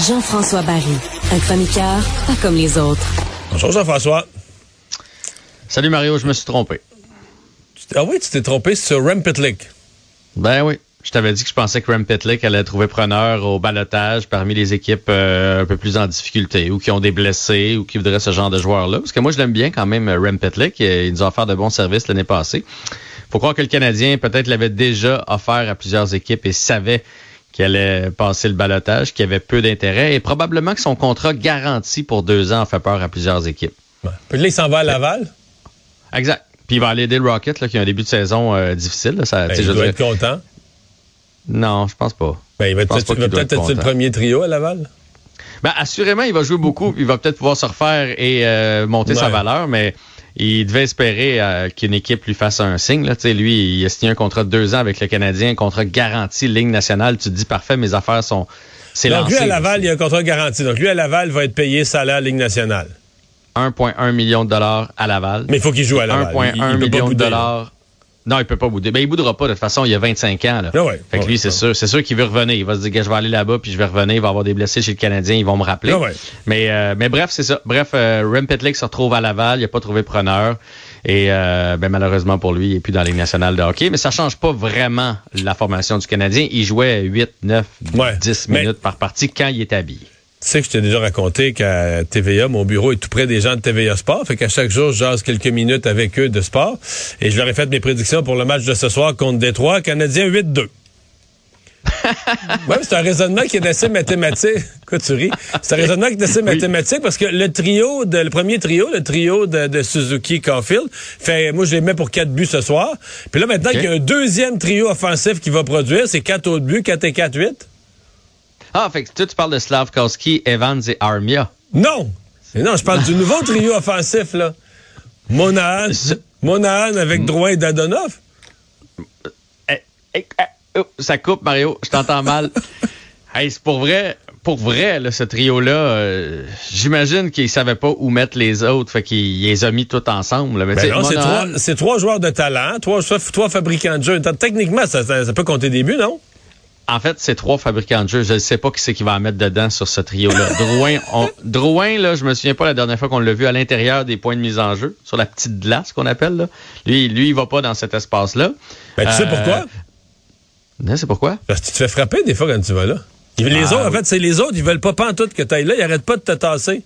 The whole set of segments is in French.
Jean-François Barry, un chroniqueur pas comme les autres. Bonjour Jean-François. Salut Mario, je me suis trompé. Ah oui, tu t'es trompé sur Rem Pitlick. Ben oui. Je t'avais dit que je pensais que Rem Pitlick allait trouver preneur au balotage parmi les équipes euh, un peu plus en difficulté ou qui ont des blessés ou qui voudraient ce genre de joueurs-là. Parce que moi, je l'aime bien quand même, Rem Pitlick. Il nous a offert de bons services l'année passée. faut croire que le Canadien peut-être l'avait déjà offert à plusieurs équipes et savait qu'il allait passer le balotage, qu'il y avait peu d'intérêt et probablement que son contrat garanti pour deux ans fait peur à plusieurs équipes. Ouais. Pitlick s'en va à Laval? Exact. Puis il va aller aider le Rocket, là, qui a un début de saison euh, difficile. Là, ça, Ben, il doit être content. Non, je pense pas. Ben, il va peut-être il peut-être être être le premier trio à Laval. Ben, assurément, il va jouer beaucoup, puis il va peut-être pouvoir se refaire et euh, monter sa valeur, mais il devait espérer euh, qu'une équipe lui fasse un signe. Là. Lui, il a signé un contrat de deux ans avec le Canadien, un contrat garanti, ligne nationale. Tu te dis, parfait, mes affaires sont... C'est Donc, lancé. lui, à Laval, il y a un contrat garanti. Donc, lui, à Laval, va être payé salaire Ligue nationale. 1,1 million de dollars à Laval. Mais il faut qu'il joue à Laval. 1,1 Il- il peut pas million de dollars. Non, il peut pas bouder. Ben, il boudera pas. De toute façon, il y a 25 ans. Là. Ah ouais, fait que ouais, lui, c'est ouais. sûr, c'est sûr qu'il veut revenir. Il va se dire que je vais aller là-bas, puis je vais revenir. Il va avoir des blessés chez le Canadien. Ils vont me rappeler. Ah. Mais, euh, mais bref, c'est ça. Bref, euh, Rem Pitlick se retrouve à Laval. Il n'a pas trouvé preneur. Et euh, ben, malheureusement pour lui, il n'est plus dans la Ligue nationale de hockey. Mais ça change pas vraiment la formation du Canadien. Il jouait 8, 9, Ouais. 10 Mais- minutes par partie quand il est habillé. Tu sais que je t'ai déjà raconté qu'à TVA, mon bureau est tout près des gens de TVA Sport. Fait qu'à chaque jour, je jase quelques minutes avec eux de sport. Et je leur ai fait mes prédictions pour le match de ce soir contre Détroit. Canadien 8-2. Ouais, c'est un raisonnement qui est assez mathématique. Quoi, tu ris? C'est un raisonnement qui est assez mathématique parce que le trio, de, le premier trio, le trio de, de Suzuki Caulfield, fait, moi, je les mets pour quatre buts ce soir. Puis là, maintenant Ok. qu'il y a un deuxième trio offensif qui va produire, c'est quatre autres buts, 4 et 4, 8. Ah, fait que toi, tu parles de Slavkowski, Evans et Armia. Non! Mais non, je parle du nouveau trio offensif, là. Monahan, avec Drouin et Dadonov. Eh, eh, eh, oh, ça coupe, Mario. Je t'entends mal. hey, c'est pour vrai. Pour vrai, là, ce trio-là, euh, j'imagine qu'ils savaient pas où mettre les autres, fait qu'ils les ont mis tous ensemble. Mais Ben c'est trois, joueurs de talent, trois, trois fabricants de jeux. Techniquement, ça, ça, ça peut compter des buts, non? En fait, c'est trois fabricants de jeux. Je ne sais pas qui c'est qui va en mettre dedans sur ce trio-là. Drouin, on- Drouin, là, je me souviens pas la dernière fois qu'on l'a vu à l'intérieur des points de mise en jeu, sur la petite glace qu'on appelle. Là. Lui, lui, il va pas dans cet espace-là. Ben, tu sais Euh, pourquoi? Non, c'est pourquoi? Parce que tu te fais frapper des fois quand tu vas là. Les Ah, autres, en fait, c'est les autres, ils veulent pas pantoute que tu ailles là, ils arrêtent pas de te tasser.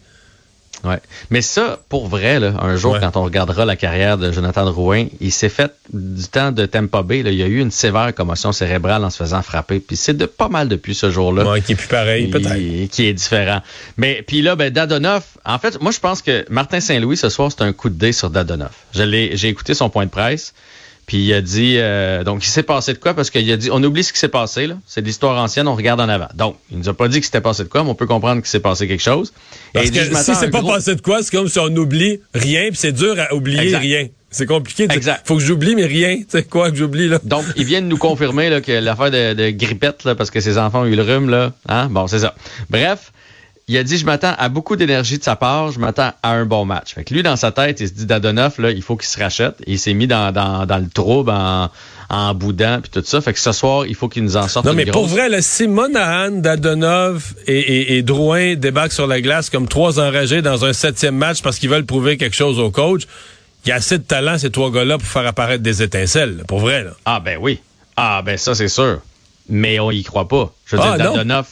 Ouais. Mais ça, pour vrai, là, un jour, Ouais. quand on regardera la carrière de Jonathan Drouin, il s'est fait du temps de Tampa Bay. Là, il y a eu une sévère commotion cérébrale en se faisant frapper. Puis c'est de pas mal depuis ce jour-là. Ouais, qui est plus pareil, peut-être. qui, est différent. Mais puis là, ben, Dadonov, en fait, moi je pense que Martin Saint-Louis ce soir, c'est un coup de dé sur l'ai, j'ai écouté son point de presse. Puis il a dit, euh, donc il s'est passé de quoi? Parce qu'il a dit, on oublie ce qui s'est passé, là. C'est de l'histoire ancienne, on regarde en avant. Donc, il nous a pas dit que c'était passé de quoi, mais on peut comprendre qu'il s'est passé quelque chose. Et Parce dit, que si c'est pas gros- passé de quoi, c'est comme si on oublie rien, puis c'est dur à oublier Exact. rien. C'est compliqué de dire, Exact. faut que j'oublie, mais rien. Tu sais quoi que j'oublie, là? Donc, ils viennent nous confirmer là, que l'affaire de, de grippette, là, parce que ses enfants ont eu le rhume, là. Hein? Bon, c'est ça. Bref, il a dit, je m'attends à beaucoup d'énergie de sa part, je m'attends à un bon match. Fait que lui, dans sa tête, il se dit, Dadonoff, là, il faut qu'il se rachète. Et il s'est mis dans, dans, dans le trouble en, en boudant, puis tout ça. Fait que ce soir, il faut qu'il nous en sorte Non, mais pour vrai, là, si Monahan, Dadonov et, et, et Drouin débarquent sur la glace comme trois enragés dans un septième match parce qu'ils veulent prouver quelque chose au coach, il y a assez de talent, ces trois gars-là, pour faire apparaître des étincelles. Pour vrai, là. Ah, ben oui. Ah, ben ça, c'est sûr. Mais on y croit pas. Je veux Ah, dire, non?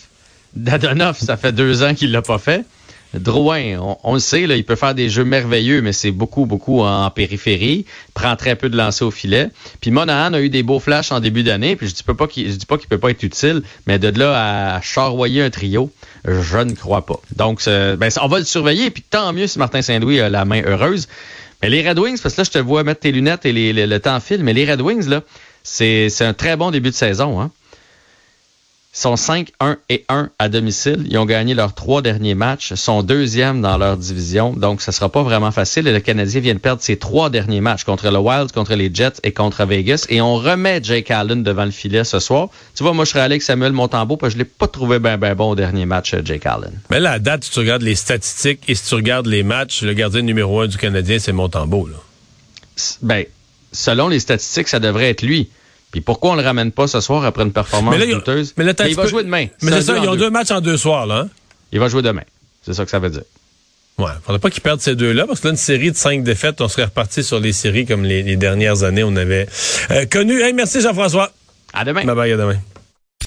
Dadonoff, ça fait deux ans qu'il l'a pas fait. Drouin, on, le sait, là, il peut faire des jeux merveilleux, mais c'est beaucoup, beaucoup en périphérie. Prend très peu de lancers au filet. Puis Monahan a eu des beaux flashs en début d'année. Puis je dis pas qu'il, peut pas être utile, mais de là à charroyer un trio, je ne crois pas. Donc, ben, on va le surveiller. Puis tant mieux si Martin Saint-Louis a la main heureuse. Mais les Red Wings, parce que là, je te vois mettre tes lunettes et le temps file, mais les Red Wings, c'est un très bon début de saison. Hein? Ils sont 5, 1 et 1 à domicile. Ils ont gagné leurs trois derniers matchs. Ils sont deuxièmes dans leur division. Donc, ce sera pas vraiment facile. Et le Canadien vient de perdre ses trois derniers matchs contre le Wild, contre les Jets et contre Vegas. Et on remet Jake Allen devant le filet ce soir. Tu vois, moi, je serais allé avec Samuel Montembeau parce que je l'ai pas trouvé bien, ben bon au dernier match, euh, Jake Allen. Mais là, à date, si tu regardes les statistiques et si tu regardes les matchs, le gardien numéro un du Canadien, c'est Montembeau, là. Ben, selon les statistiques, ça devrait être lui. Puis pourquoi on le ramène pas ce soir après une performance mais douteuse? Mais, il va jouer demain. Mais c'est ça, ils ont deux. matchs en deux soirs, là. Hein? Il va jouer demain. C'est ça que ça veut dire. Ouais, faudrait pas qu'ils perdent ces deux-là, parce que là, une série de cinq défaites, on serait reparti sur les séries comme les, dernières années, on avait euh, connu. Hey, merci Jean-François. À demain. Bye bye, à demain.